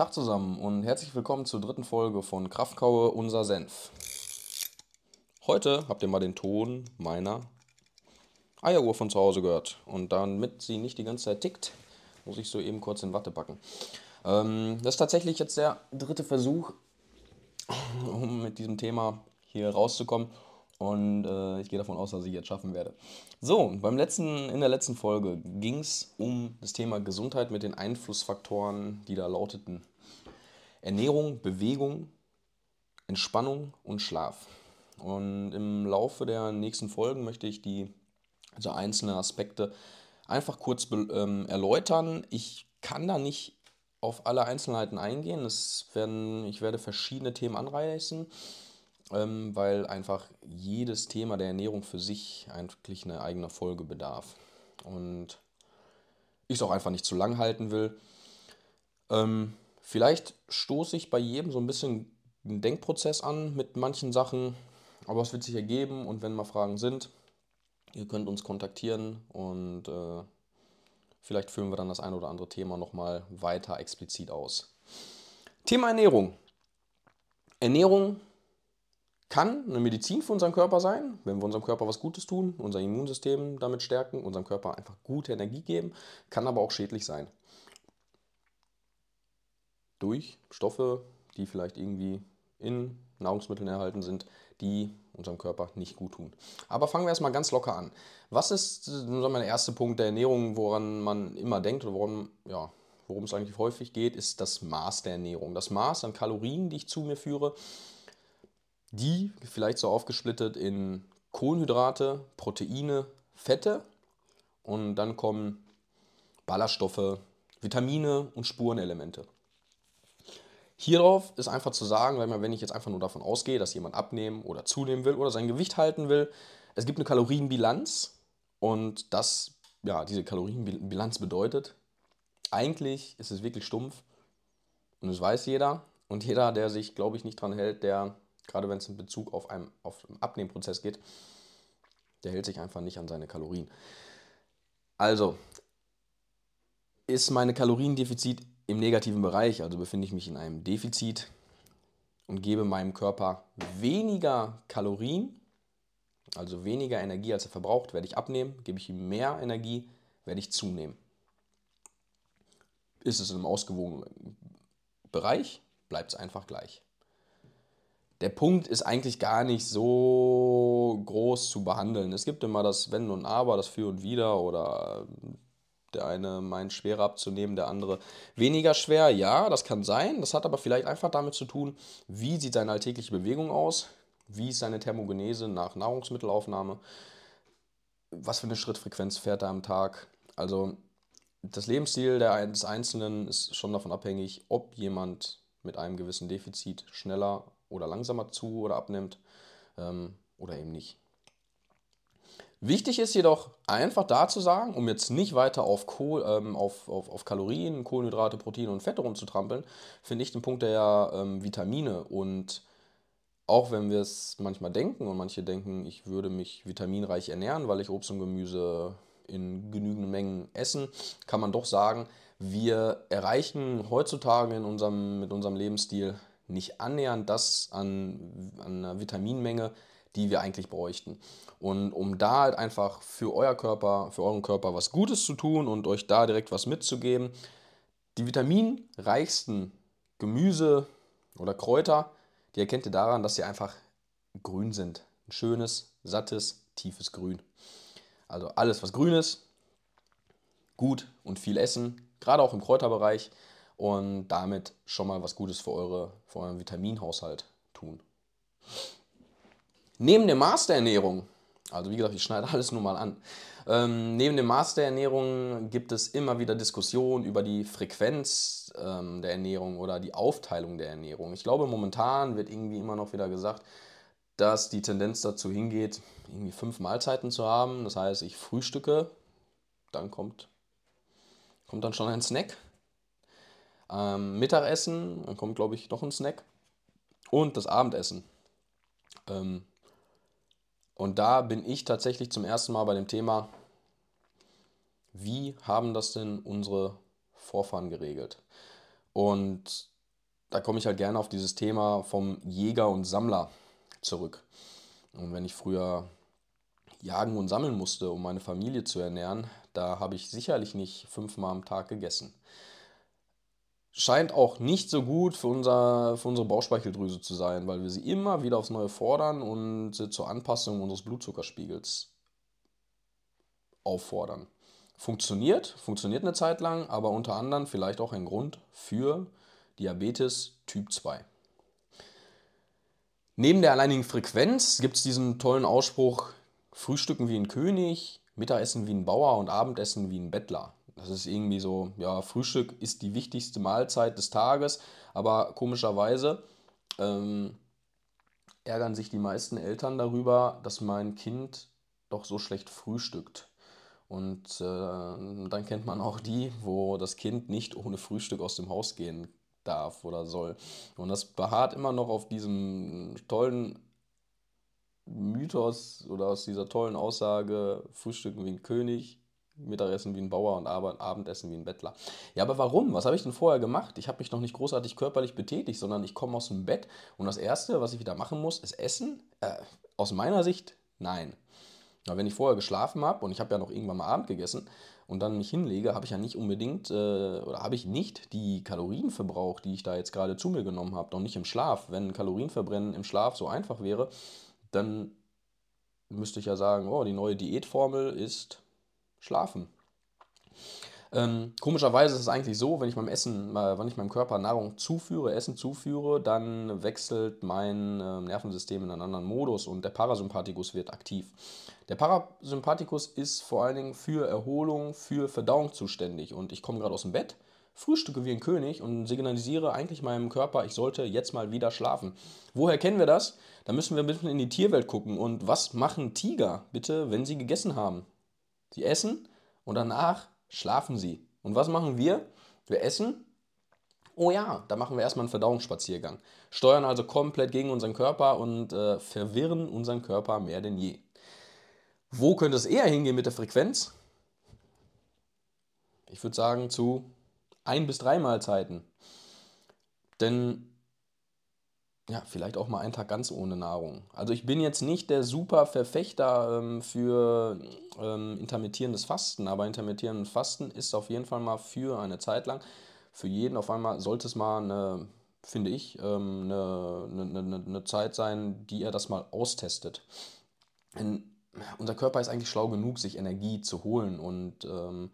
Tag zusammen und herzlich willkommen zur dritten Folge von Kraftkaue unser Senf. Heute habt ihr mal den Ton meiner Eieruhr von zu Hause gehört. Und damit sie nicht die ganze Zeit tickt, muss ich so eben kurz in Watte packen. Ähm, das ist tatsächlich jetzt der dritte Versuch, um mit diesem Thema hier rauszukommen. Und äh, ich gehe davon aus, dass ich jetzt schaffen werde. So, beim letzten, in der letzten Folge ging es um das Thema Gesundheit mit den Einflussfaktoren, die da lauteten Ernährung, Bewegung, Entspannung und Schlaf. Und im Laufe der nächsten Folgen möchte ich die also einzelne Aspekte einfach kurz ähm, erläutern. Ich kann da nicht auf alle Einzelheiten eingehen. Es werden, ich werde verschiedene Themen anreißen ähm, weil einfach jedes Thema der Ernährung für sich eigentlich eine eigene Folge bedarf. Und ich es auch einfach nicht zu lang halten will. Ähm, vielleicht stoße ich bei jedem so ein bisschen einen Denkprozess an mit manchen Sachen, aber es wird sich ergeben und wenn mal Fragen sind, ihr könnt uns kontaktieren und äh, vielleicht führen wir dann das ein oder andere Thema nochmal weiter explizit aus. Thema Ernährung. Ernährung kann eine Medizin für unseren Körper sein, wenn wir unserem Körper was Gutes tun, unser Immunsystem damit stärken, unserem Körper einfach gute Energie geben, kann aber auch schädlich sein. Durch Stoffe, die vielleicht irgendwie in Nahrungsmitteln erhalten sind, die unserem Körper nicht gut tun. Aber fangen wir erstmal ganz locker an. Was ist der erste Punkt der Ernährung, woran man immer denkt oder woran, ja, worum es eigentlich häufig geht, ist das Maß der Ernährung. Das Maß an Kalorien, die ich zu mir führe die vielleicht so aufgesplittet in Kohlenhydrate, Proteine, Fette und dann kommen Ballaststoffe, Vitamine und Spurenelemente. Hierauf ist einfach zu sagen, wenn ich jetzt einfach nur davon ausgehe, dass jemand abnehmen oder zunehmen will oder sein Gewicht halten will, es gibt eine Kalorienbilanz und das, ja, diese Kalorienbilanz bedeutet, eigentlich ist es wirklich stumpf und das weiß jeder und jeder, der sich, glaube ich, nicht dran hält, der gerade wenn es in Bezug auf einen, auf einen Abnehmprozess geht, der hält sich einfach nicht an seine Kalorien. Also, ist meine Kaloriendefizit im negativen Bereich, also befinde ich mich in einem Defizit und gebe meinem Körper weniger Kalorien, also weniger Energie, als er verbraucht, werde ich abnehmen, gebe ich ihm mehr Energie, werde ich zunehmen. Ist es in einem ausgewogenen Bereich, bleibt es einfach gleich der Punkt ist eigentlich gar nicht so groß zu behandeln. Es gibt immer das Wenn und Aber, das Für und Wider oder der eine meint schwerer abzunehmen, der andere weniger schwer. Ja, das kann sein. Das hat aber vielleicht einfach damit zu tun, wie sieht seine alltägliche Bewegung aus, wie ist seine Thermogenese nach Nahrungsmittelaufnahme, was für eine Schrittfrequenz fährt er am Tag. Also das Lebensstil des Einzelnen ist schon davon abhängig, ob jemand mit einem gewissen Defizit schneller oder langsamer zu oder abnimmt ähm, oder eben nicht. Wichtig ist jedoch einfach da zu sagen, um jetzt nicht weiter auf, Kohl, ähm, auf, auf, auf Kalorien, Kohlenhydrate, Proteine und Fette rumzutrampeln, finde ich den Punkt der ähm, Vitamine. Und auch wenn wir es manchmal denken und manche denken, ich würde mich vitaminreich ernähren, weil ich Obst und Gemüse in genügenden Mengen essen, kann man doch sagen, wir erreichen heutzutage in unserem, mit unserem Lebensstil nicht annähernd das an, an einer Vitaminmenge, die wir eigentlich bräuchten. Und um da halt einfach für euer Körper, für euren Körper was Gutes zu tun und euch da direkt was mitzugeben, die vitaminreichsten Gemüse oder Kräuter, die erkennt ihr daran, dass sie einfach grün sind. Ein schönes, sattes, tiefes Grün. Also alles, was grün ist, gut und viel essen, gerade auch im Kräuterbereich und damit schon mal was Gutes für, eure, für euren Vitaminhaushalt tun. Neben der Masterernährung, also wie gesagt, ich schneide alles nur mal an, ähm, neben der Masterernährung gibt es immer wieder Diskussionen über die Frequenz ähm, der Ernährung oder die Aufteilung der Ernährung. Ich glaube, momentan wird irgendwie immer noch wieder gesagt, dass die Tendenz dazu hingeht, irgendwie fünf Mahlzeiten zu haben. Das heißt, ich frühstücke, dann kommt, kommt dann schon ein Snack, ähm, Mittagessen, dann kommt, glaube ich, noch ein Snack. Und das Abendessen. Ähm, und da bin ich tatsächlich zum ersten Mal bei dem Thema, wie haben das denn unsere Vorfahren geregelt? Und da komme ich halt gerne auf dieses Thema vom Jäger und Sammler zurück. Und wenn ich früher jagen und sammeln musste, um meine Familie zu ernähren, da habe ich sicherlich nicht fünfmal am Tag gegessen. Scheint auch nicht so gut für, unser, für unsere Bauchspeicheldrüse zu sein, weil wir sie immer wieder aufs Neue fordern und sie zur Anpassung unseres Blutzuckerspiegels auffordern. Funktioniert, funktioniert eine Zeit lang, aber unter anderem vielleicht auch ein Grund für Diabetes Typ 2. Neben der alleinigen Frequenz gibt es diesen tollen Ausspruch, Frühstücken wie ein König, Mittagessen wie ein Bauer und Abendessen wie ein Bettler. Das ist irgendwie so, ja, Frühstück ist die wichtigste Mahlzeit des Tages, aber komischerweise ähm, ärgern sich die meisten Eltern darüber, dass mein Kind doch so schlecht frühstückt. Und äh, dann kennt man auch die, wo das Kind nicht ohne Frühstück aus dem Haus gehen darf oder soll. Und das beharrt immer noch auf diesem tollen Mythos oder aus dieser tollen Aussage, Frühstücken wie ein König, Mittagessen wie ein Bauer und Abendessen wie ein Bettler. Ja, aber warum? Was habe ich denn vorher gemacht? Ich habe mich noch nicht großartig körperlich betätigt, sondern ich komme aus dem Bett und das Erste, was ich wieder machen muss, ist Essen. Äh, aus meiner Sicht, nein. Aber wenn ich vorher geschlafen habe und ich habe ja noch irgendwann mal Abend gegessen und dann mich hinlege, habe ich ja nicht unbedingt äh, oder habe ich nicht die Kalorien verbraucht, die ich da jetzt gerade zu mir genommen habe, noch nicht im Schlaf. Wenn Kalorienverbrennen im Schlaf so einfach wäre, dann müsste ich ja sagen, oh, die neue Diätformel ist Schlafen. Ähm, komischerweise ist es eigentlich so, wenn ich meinem Essen, äh, wenn ich meinem Körper Nahrung zuführe, Essen zuführe, dann wechselt mein äh, Nervensystem in einen anderen Modus und der Parasympathikus wird aktiv. Der Parasympathikus ist vor allen Dingen für Erholung, für Verdauung zuständig und ich komme gerade aus dem Bett, frühstücke wie ein König und signalisiere eigentlich meinem Körper, ich sollte jetzt mal wieder schlafen. Woher kennen wir das? Da müssen wir ein bisschen in die Tierwelt gucken. Und was machen Tiger bitte, wenn sie gegessen haben? Sie essen und danach schlafen sie. Und was machen wir? Wir essen. Oh ja, da machen wir erstmal einen Verdauungsspaziergang. Steuern also komplett gegen unseren Körper und äh, verwirren unseren Körper mehr denn je. Wo könnte es eher hingehen mit der Frequenz? Ich würde sagen zu ein bis drei Mahlzeiten. Denn ja, vielleicht auch mal einen Tag ganz ohne Nahrung. Also ich bin jetzt nicht der super Verfechter ähm, für ähm, intermittierendes Fasten, aber intermittierendes Fasten ist auf jeden Fall mal für eine Zeit lang, für jeden auf einmal sollte es mal eine, finde ich, ähm, eine, eine, eine, eine Zeit sein, die er das mal austestet. Denn unser Körper ist eigentlich schlau genug, sich Energie zu holen und ähm,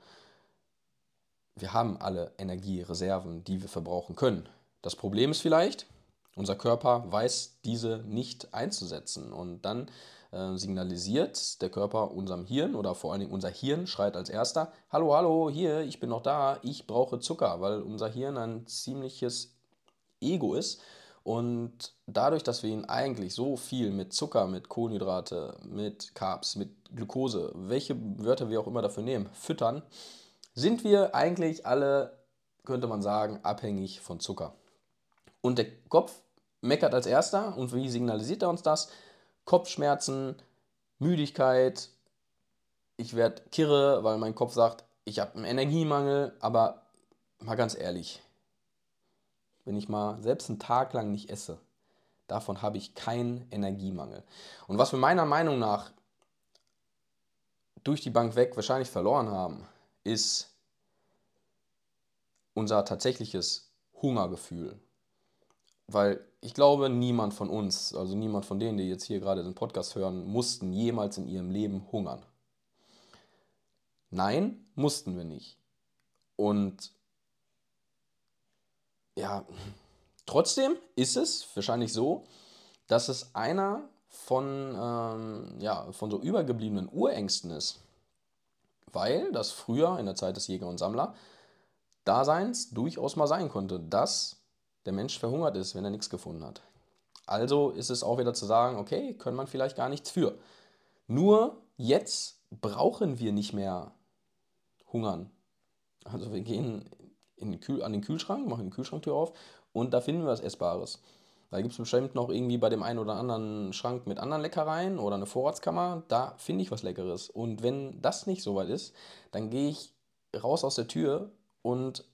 wir haben alle Energiereserven, die wir verbrauchen können. Das Problem ist vielleicht, unser Körper weiß diese nicht einzusetzen und dann äh, signalisiert der Körper unserem Hirn oder vor allen Dingen unser Hirn schreit als erster, hallo, hallo, hier, ich bin noch da, ich brauche Zucker, weil unser Hirn ein ziemliches Ego ist und dadurch, dass wir ihn eigentlich so viel mit Zucker, mit Kohlenhydrate, mit Carbs, mit Glucose, welche Wörter wir auch immer dafür nehmen, füttern, sind wir eigentlich alle, könnte man sagen, abhängig von Zucker. Und der Kopf meckert als erster und wie signalisiert er uns das? Kopfschmerzen, Müdigkeit, ich werde kirre, weil mein Kopf sagt, ich habe einen Energiemangel, aber mal ganz ehrlich, wenn ich mal selbst einen Tag lang nicht esse, davon habe ich keinen Energiemangel. Und was wir meiner Meinung nach durch die Bank weg wahrscheinlich verloren haben, ist unser tatsächliches Hungergefühl. Weil ich glaube, niemand von uns, also niemand von denen, die jetzt hier gerade den Podcast hören, mussten jemals in ihrem Leben hungern. Nein, mussten wir nicht. Und ja, trotzdem ist es wahrscheinlich so, dass es einer von, ähm, ja, von so übergebliebenen Urängsten ist. Weil das früher in der Zeit des Jäger und Sammler Daseins durchaus mal sein konnte, dass der Mensch verhungert ist, wenn er nichts gefunden hat. Also ist es auch wieder zu sagen, okay, können man vielleicht gar nichts für. Nur jetzt brauchen wir nicht mehr hungern. Also wir gehen den Kühl, an den Kühlschrank, machen die Kühlschranktür auf und da finden wir was Essbares. Da gibt es bestimmt noch irgendwie bei dem einen oder anderen Schrank mit anderen Leckereien oder eine Vorratskammer, da finde ich was Leckeres. Und wenn das nicht so weit ist, dann gehe ich raus aus der Tür und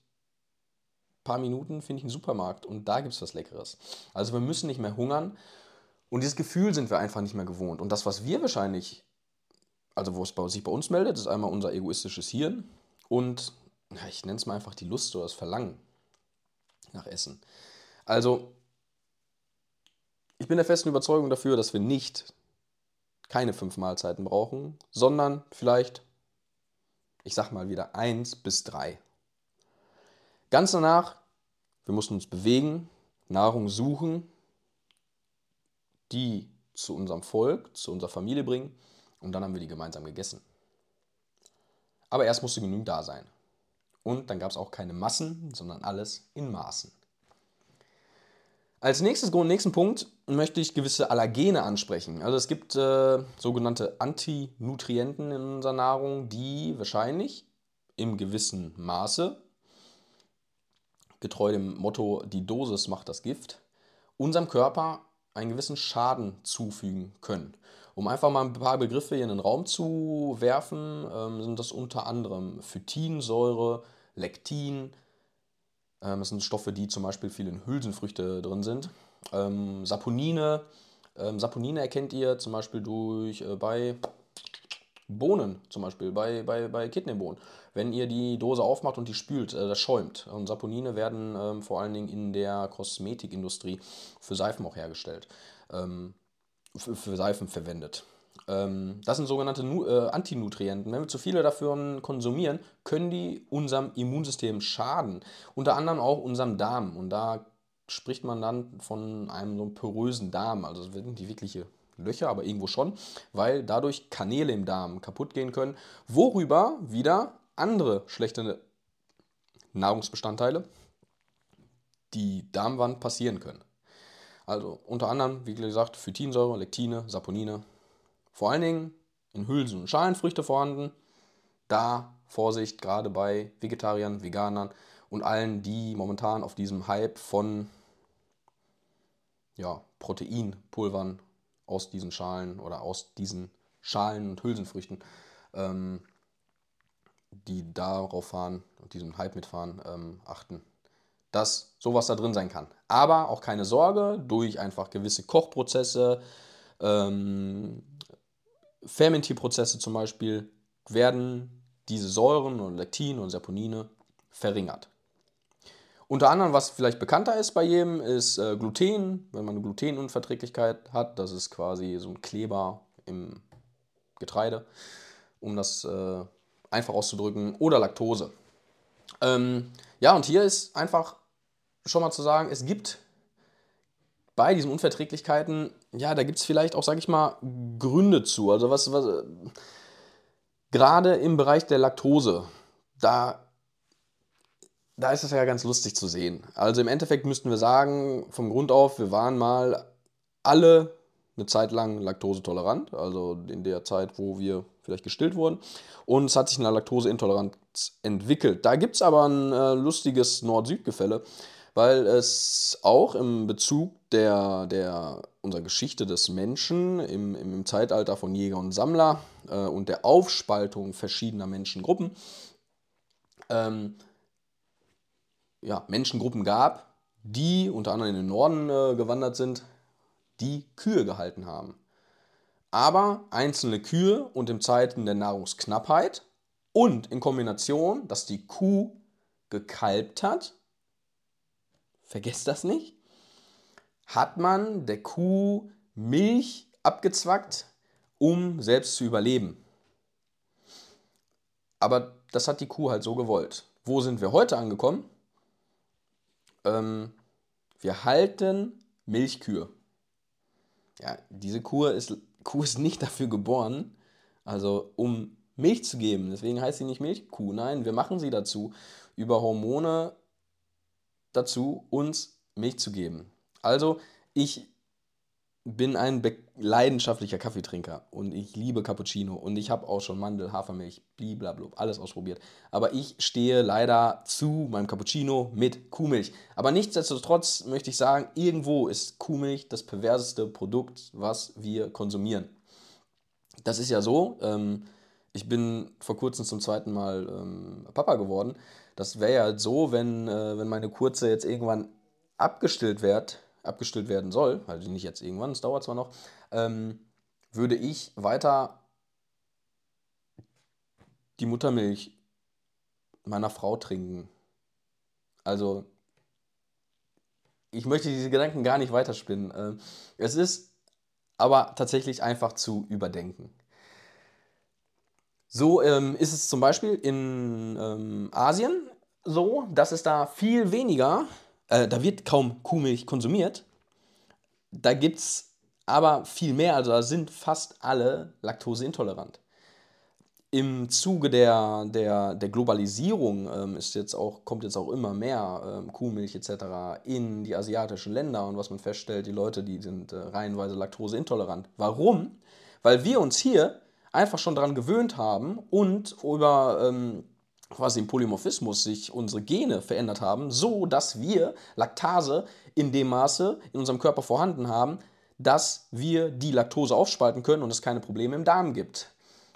paar Minuten finde ich einen Supermarkt und da gibt es was Leckeres. Also wir müssen nicht mehr hungern und dieses Gefühl sind wir einfach nicht mehr gewohnt. Und das, was wir wahrscheinlich, also wo es sich bei uns meldet, ist einmal unser egoistisches Hirn und ich nenne es mal einfach die Lust oder das Verlangen nach Essen. Also ich bin der festen Überzeugung dafür, dass wir nicht keine fünf Mahlzeiten brauchen, sondern vielleicht, ich sag mal wieder, eins bis drei. Ganz danach, wir mussten uns bewegen, Nahrung suchen, die zu unserem Volk, zu unserer Familie bringen und dann haben wir die gemeinsam gegessen. Aber erst musste genügend da sein. Und dann gab es auch keine Massen, sondern alles in Maßen. Als nächstes, nächsten Punkt möchte ich gewisse Allergene ansprechen. Also es gibt äh, sogenannte Antinutrienten in unserer Nahrung, die wahrscheinlich im gewissen Maße, getreu dem Motto, die Dosis macht das Gift, unserem Körper einen gewissen Schaden zufügen können. Um einfach mal ein paar Begriffe hier in den Raum zu werfen, ähm, sind das unter anderem Phytinsäure, Lektin, ähm, das sind Stoffe, die zum Beispiel viel in Hülsenfrüchte drin sind. Ähm, Saponine. Ähm, Saponine erkennt ihr zum Beispiel durch äh, bei Bohnen, zum Beispiel bei, bei, bei Kidneybohnen. Wenn ihr die Dose aufmacht und die spült, äh, das schäumt. Und Saponine werden ähm, vor allen Dingen in der Kosmetikindustrie für Seifen auch hergestellt, ähm, für, für Seifen verwendet. Ähm, das sind sogenannte äh, Antinutrienten. Wenn wir zu viele davon konsumieren, können die unserem Immunsystem schaden. Unter anderem auch unserem Darm. Und da spricht man dann von einem so porösen Darm. Also es sind die wirkliche Löcher, aber irgendwo schon, weil dadurch Kanäle im Darm kaputt gehen können, worüber wieder andere schlechte Nahrungsbestandteile die Darmwand passieren können. Also unter anderem, wie gesagt, Phytinsäure, Lektine, Saponine, vor allen Dingen in Hülsen- und Schalenfrüchte vorhanden. Da Vorsicht, gerade bei Vegetariern, Veganern und allen, die momentan auf diesem Hype von ja, Proteinpulvern aus diesen Schalen oder aus diesen Schalen und Hülsenfrüchten, ähm, die darauf fahren und diesem Hype mitfahren, ähm, achten, dass sowas da drin sein kann. Aber auch keine Sorge, durch einfach gewisse Kochprozesse, ähm, Fermentierprozesse zum Beispiel werden diese Säuren und Lektin und Saponine verringert. Unter anderem, was vielleicht bekannter ist bei jedem, ist äh, Gluten. Wenn man eine Glutenunverträglichkeit hat, das ist quasi so ein Kleber im Getreide, um das äh, einfach auszudrücken, oder Laktose. Ähm, ja, und hier ist einfach schon mal zu sagen, es gibt bei diesen Unverträglichkeiten, ja, da gibt es vielleicht auch, sage ich mal, Gründe zu. Also was, was gerade im Bereich der Laktose, da, da ist es ja ganz lustig zu sehen. Also im Endeffekt müssten wir sagen, vom Grund auf, wir waren mal alle eine Zeit lang laktosetolerant, also in der Zeit, wo wir vielleicht gestillt wurden. Und es hat sich eine Laktoseintoleranz entwickelt. Da gibt es aber ein äh, lustiges Nord-Süd-Gefälle weil es auch im Bezug der, der unserer Geschichte des Menschen im, im Zeitalter von Jäger und Sammler äh, und der Aufspaltung verschiedener Menschengruppen ähm, ja, Menschengruppen gab, die unter anderem in den Norden äh, gewandert sind, die Kühe gehalten haben. Aber einzelne Kühe und in Zeiten der Nahrungsknappheit und in Kombination, dass die Kuh gekalbt hat vergesst das nicht, hat man der Kuh Milch abgezwackt, um selbst zu überleben. Aber das hat die Kuh halt so gewollt. Wo sind wir heute angekommen? Ähm, wir halten Milchkühe. Ja, diese Kuh ist, Kuh ist nicht dafür geboren, also um Milch zu geben. Deswegen heißt sie nicht Milchkuh. Nein, wir machen sie dazu über Hormone dazu, uns Milch zu geben. Also, ich bin ein leidenschaftlicher Kaffeetrinker und ich liebe Cappuccino und ich habe auch schon Mandel, Hafermilch, blablabla, alles ausprobiert. Aber ich stehe leider zu meinem Cappuccino mit Kuhmilch. Aber nichtsdestotrotz möchte ich sagen, irgendwo ist Kuhmilch das perverseste Produkt, was wir konsumieren. Das ist ja so, ähm, ich bin vor kurzem zum zweiten Mal ähm, Papa geworden Das wäre ja so, wenn, äh, wenn meine Kurze jetzt irgendwann abgestillt wird, abgestillt werden soll, also nicht jetzt irgendwann, es dauert zwar noch, ähm, würde ich weiter die Muttermilch meiner Frau trinken. Also, ich möchte diese Gedanken gar nicht weiterspinnen. Äh, es ist aber tatsächlich einfach zu überdenken. So ähm, ist es zum Beispiel in ähm, Asien so, dass es da viel weniger, äh, da wird kaum Kuhmilch konsumiert. Da gibt es aber viel mehr, also da sind fast alle laktoseintolerant im Zuge der, der, der Globalisierung ähm, ist jetzt auch, kommt jetzt auch immer mehr ähm, Kuhmilch etc. in die asiatischen Länder und was man feststellt, die Leute, die sind äh, reihenweise laktoseintolerant. Warum? Weil wir uns hier einfach schon daran gewöhnt haben und über ähm, quasi im Polymorphismus sich unsere Gene verändert haben, so dass wir Laktase in dem Maße in unserem Körper vorhanden haben, dass wir die Laktose aufspalten können und es keine Probleme im Darm gibt.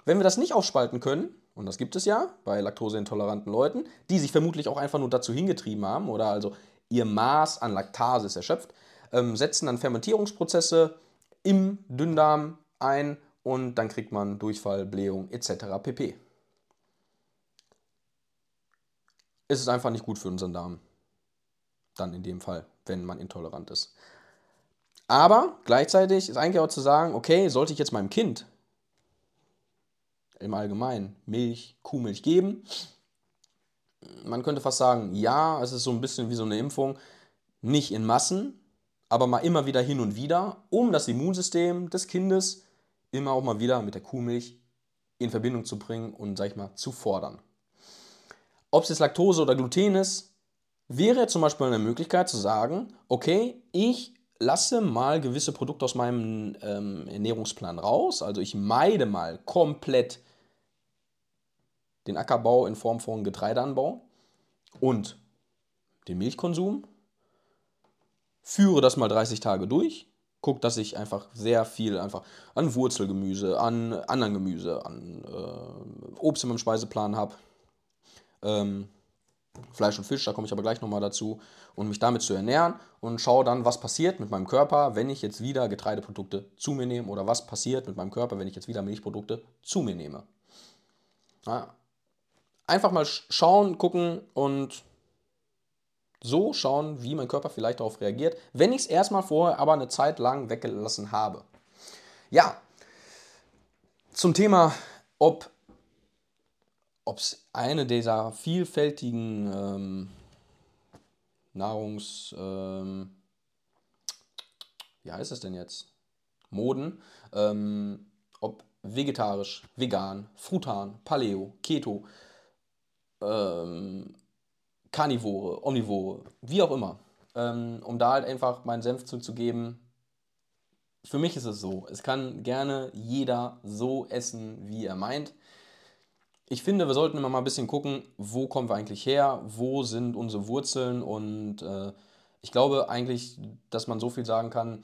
Wenn wir das nicht aufspalten können, und das gibt es ja bei laktoseintoleranten Leuten, die sich vermutlich auch einfach nur dazu hingetrieben haben oder also ihr Maß an Laktase ist erschöpft, ähm, setzen dann Fermentierungsprozesse im Dünndarm ein und dann kriegt man Durchfall, Blähung etc. pp. Es ist einfach nicht gut für unseren Darm. Dann in dem Fall, wenn man intolerant ist. Aber gleichzeitig ist eigentlich auch zu sagen, okay, sollte ich jetzt meinem Kind im Allgemeinen Milch, Kuhmilch geben? Man könnte fast sagen, ja, es ist so ein bisschen wie so eine Impfung, nicht in Massen, aber mal immer wieder hin und wieder, um das Immunsystem des Kindes immer auch mal wieder mit der Kuhmilch in Verbindung zu bringen und, sag ich mal, zu fordern. Ob es jetzt Laktose oder Gluten ist, wäre zum Beispiel eine Möglichkeit zu sagen, okay, ich lasse mal gewisse Produkte aus meinem ähm, Ernährungsplan raus, also ich meide mal komplett den Ackerbau in Form von Getreideanbau und den Milchkonsum, führe das mal 30 Tage durch, gucke, dass ich einfach sehr viel einfach an Wurzelgemüse, an anderen Gemüse, an äh, Obst in meinem Speiseplan habe. Ähm, Fleisch und Fisch, da komme ich aber gleich nochmal dazu, und mich damit zu ernähren und schaue dann, was passiert mit meinem Körper, wenn ich jetzt wieder Getreideprodukte zu mir nehme oder was passiert mit meinem Körper, wenn ich jetzt wieder Milchprodukte zu mir nehme. Ja, einfach mal schauen, gucken und so schauen, wie mein Körper vielleicht darauf reagiert, wenn ich es erstmal vorher aber eine Zeit lang weggelassen habe. Ja, zum Thema, ob es eine dieser vielfältigen ähm, Nahrungs... Ähm, wie heißt es denn jetzt? Moden, ähm, ob vegetarisch, vegan, frutan, Paleo, Keto, ähm, Karnivore, Omnivore, wie auch immer. Ähm, um da halt einfach meinen Senf zuzugeben. Für mich ist es so, es kann gerne jeder so essen, wie er meint. Ich finde, wir sollten immer mal ein bisschen gucken, wo kommen wir eigentlich her, wo sind unsere Wurzeln und äh, ich glaube eigentlich, dass man so viel sagen kann,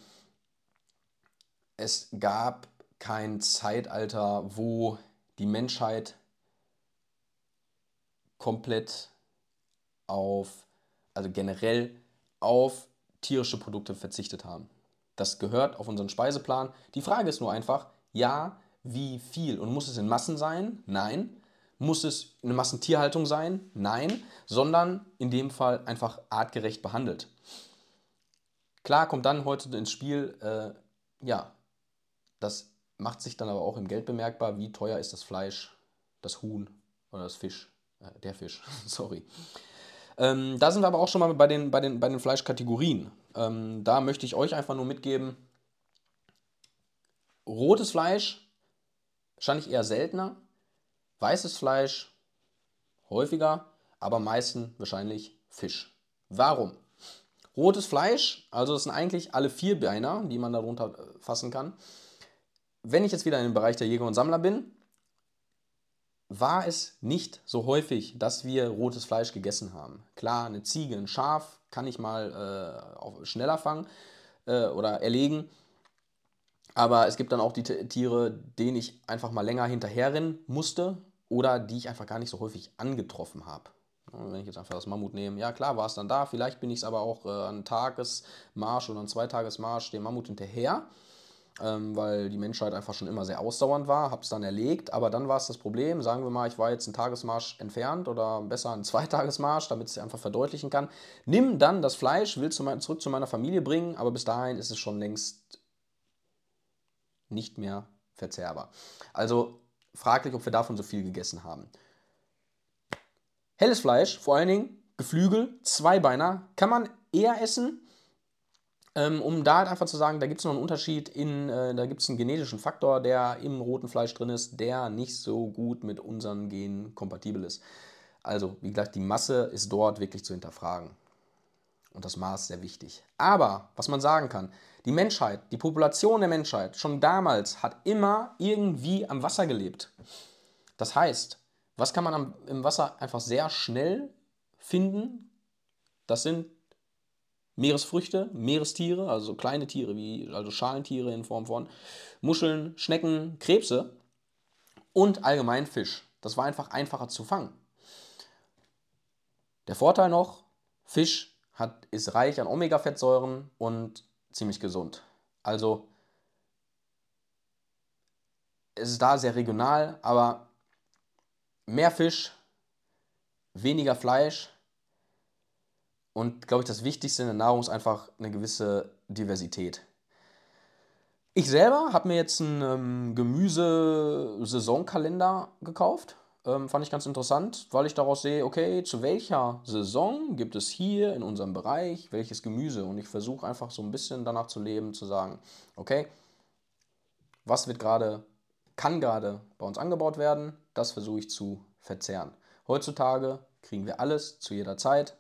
es gab kein Zeitalter, wo die Menschheit komplett auf, also generell auf tierische Produkte verzichtet haben. Das gehört auf unseren Speiseplan. Die Frage ist nur einfach, ja, wie viel? Und muss es in Massen sein? Nein. Muss es eine Massentierhaltung sein? Nein. Sondern in dem Fall einfach artgerecht behandelt. Klar kommt dann heute ins Spiel, äh, ja, das macht sich dann aber auch im Geld bemerkbar, wie teuer ist das Fleisch, das Huhn oder das Fisch. Äh, der Fisch, sorry. Ähm, da sind wir aber auch schon mal bei den, bei den, bei den Fleischkategorien. Ähm, da möchte ich euch einfach nur mitgeben, rotes Fleisch wahrscheinlich eher seltener, weißes Fleisch häufiger, aber am meisten wahrscheinlich Fisch. Warum? Rotes Fleisch, also das sind eigentlich alle vier Beiner, die man darunter äh, fassen kann. Wenn ich jetzt wieder in dem Bereich der Jäger und Sammler bin, war es nicht so häufig, dass wir rotes Fleisch gegessen haben. Klar, eine Ziege, ein Schaf kann ich mal äh, schneller fangen äh, oder erlegen. Aber es gibt dann auch die Tiere, denen ich einfach mal länger hinterherrennen musste oder die ich einfach gar nicht so häufig angetroffen habe. wenn ich jetzt einfach das Mammut nehme, ja klar war es dann da, vielleicht bin ich es aber auch äh, an Tagesmarsch oder an Zweitagesmarsch dem Mammut hinterher, ähm, weil die Menschheit einfach schon immer sehr ausdauernd war, habe es dann erlegt, aber dann war es das Problem, sagen wir mal, ich war jetzt einen Tagesmarsch entfernt oder besser einen Zweitagesmarsch, damit ich es einfach verdeutlichen kann, nimm dann das Fleisch, will zu zurück zu meiner Familie bringen, aber bis dahin ist es schon längst nicht mehr verzehrbar. Also fraglich, ob wir davon so viel gegessen haben. Helles Fleisch, vor allen Dingen Geflügel, Zweibeiner, kann man eher essen, ähm, um da halt einfach zu sagen, da gibt es noch einen Unterschied, in, äh, da gibt es einen genetischen Faktor, der im roten Fleisch drin ist, der nicht so gut mit unseren Genen kompatibel ist. Also, wie gesagt, die Masse ist dort wirklich zu hinterfragen. Und das Maß sehr wichtig. Aber, was man sagen kann, die Menschheit, die Population der Menschheit, schon damals hat immer irgendwie am Wasser gelebt. Das heißt, was kann man am, im Wasser einfach sehr schnell finden? Das sind Meeresfrüchte, Meerestiere, also kleine Tiere wie also Schalentiere in Form von Muscheln, Schnecken, Krebse und allgemein Fisch. Das war einfach einfacher zu fangen. Der Vorteil noch, Fisch hat, ist reich an Omega-Fettsäuren und ziemlich gesund. Also es ist da sehr regional, aber mehr Fisch, weniger Fleisch und, glaube ich, das Wichtigste in der Nahrung ist einfach eine gewisse Diversität. Ich selber habe mir jetzt einen ähm, Gemüse-Saisonkalender gekauft. Ähm, fand ich ganz interessant, weil ich daraus sehe, okay, zu welcher Saison gibt es hier in unserem Bereich welches Gemüse? Und ich versuche einfach so ein bisschen danach zu leben, zu sagen, okay, was wird gerade, kann gerade bei uns angebaut werden? Das versuche ich zu verzehren. Heutzutage kriegen wir alles zu jeder Zeit.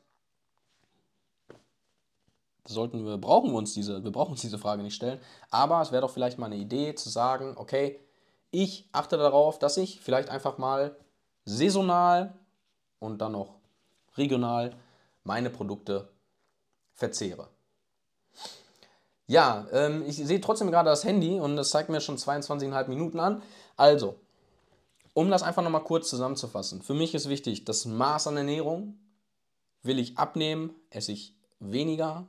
Sollten wir, brauchen wir uns diese, wir brauchen uns diese Frage nicht stellen. Aber es wäre doch vielleicht mal eine Idee zu sagen, okay, ich achte darauf, dass ich vielleicht einfach mal saisonal und dann noch regional meine Produkte verzehre. Ja, ähm, ich sehe trotzdem gerade das Handy und das zeigt mir schon 22,5 Minuten an. Also, um das einfach nochmal kurz zusammenzufassen. Für mich ist wichtig, das Maß an Ernährung. Will ich abnehmen, esse ich weniger.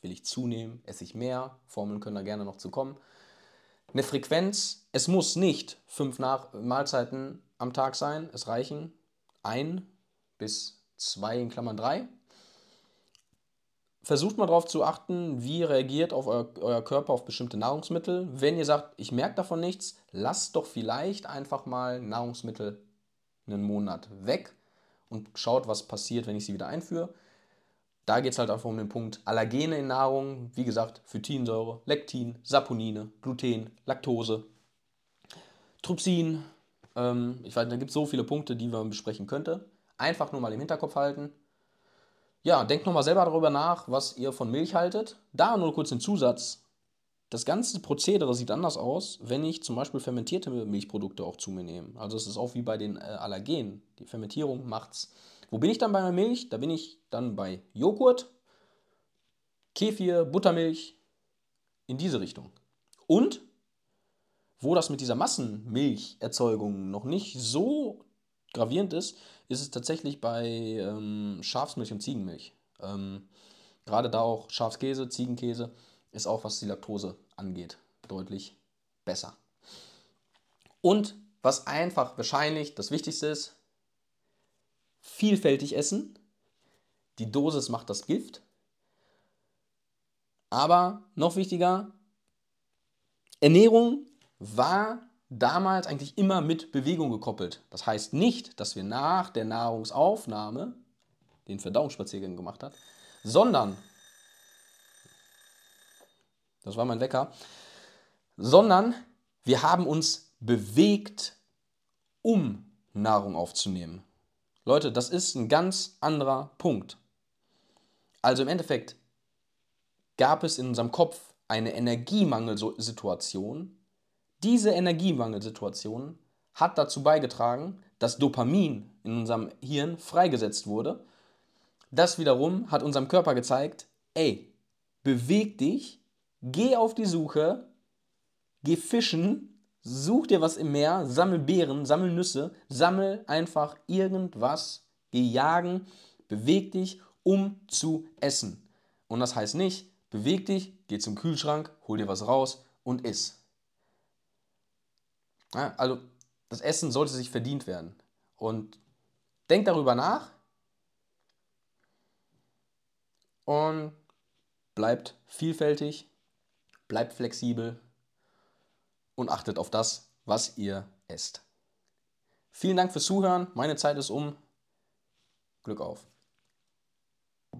Will ich zunehmen, esse ich mehr. Formeln können da gerne noch zu kommen. Eine Frequenz, es muss nicht fünf Nach Mahlzeiten am Tag sein. Es reichen ein bis zwei in Klammern drei. Versucht mal darauf zu achten, wie reagiert auf euer, euer, Körper auf bestimmte Nahrungsmittel. Wenn ihr sagt, ich merke davon nichts, lasst doch vielleicht einfach mal Nahrungsmittel einen Monat weg und schaut, was passiert, wenn ich sie wieder einführe. Da geht es halt einfach um den Punkt Allergene in Nahrung, wie gesagt, Phytinsäure, Lektin, Saponine, Gluten, Laktose, Trypsin, ähm, ich weiß, da gibt es so viele Punkte, die man besprechen könnte. Einfach nur mal im Hinterkopf halten. Ja, denkt nochmal selber darüber nach, was ihr von Milch haltet. Da nur kurz den Zusatz. Das ganze Prozedere sieht anders aus, wenn ich zum Beispiel fermentierte Milchprodukte auch zu mir nehme. Also es ist auch wie bei den äh, Allergenen. Die Fermentierung macht's. Wo bin ich dann bei der Milch? Da bin ich dann bei Joghurt, Kefir, Buttermilch, in diese Richtung. Und wo das mit dieser Massenmilcherzeugung noch nicht so gravierend ist, ist es tatsächlich bei ähm, Schafsmilch und Ziegenmilch. Ähm, Gerade da auch Schafskäse, Ziegenkäse ist auch, was die Laktose angeht, deutlich besser. Und was einfach wahrscheinlich das Wichtigste ist, vielfältig essen. Die Dosis macht das Gift. Aber noch wichtiger, Ernährung war damals eigentlich immer mit Bewegung gekoppelt. Das heißt nicht, dass wir nach der Nahrungsaufnahme den Verdauungsspaziergang gemacht haben, sondern, das war mein Wecker, sondern wir haben uns bewegt, um Nahrung aufzunehmen. Leute, das ist ein ganz anderer Punkt. Also im Endeffekt gab es in unserem Kopf eine Energiemangelsituation, diese Energiemangelsituation hat dazu beigetragen, dass Dopamin in unserem Hirn freigesetzt wurde. Das wiederum hat unserem Körper gezeigt, ey, beweg dich, geh auf die Suche, geh fischen, such dir was im Meer, sammel Beeren, sammel Nüsse, sammel einfach irgendwas Geh jagen, beweg dich, um zu essen. Und das heißt nicht, beweg dich, geh zum Kühlschrank, hol dir was raus und iss. Ja, also das Essen sollte sich verdient werden. Und denk darüber nach und bleibt vielfältig, bleibt flexibel und achtet auf das, was ihr esst. Vielen Dank fürs Zuhören. Meine Zeit ist um. Glück auf.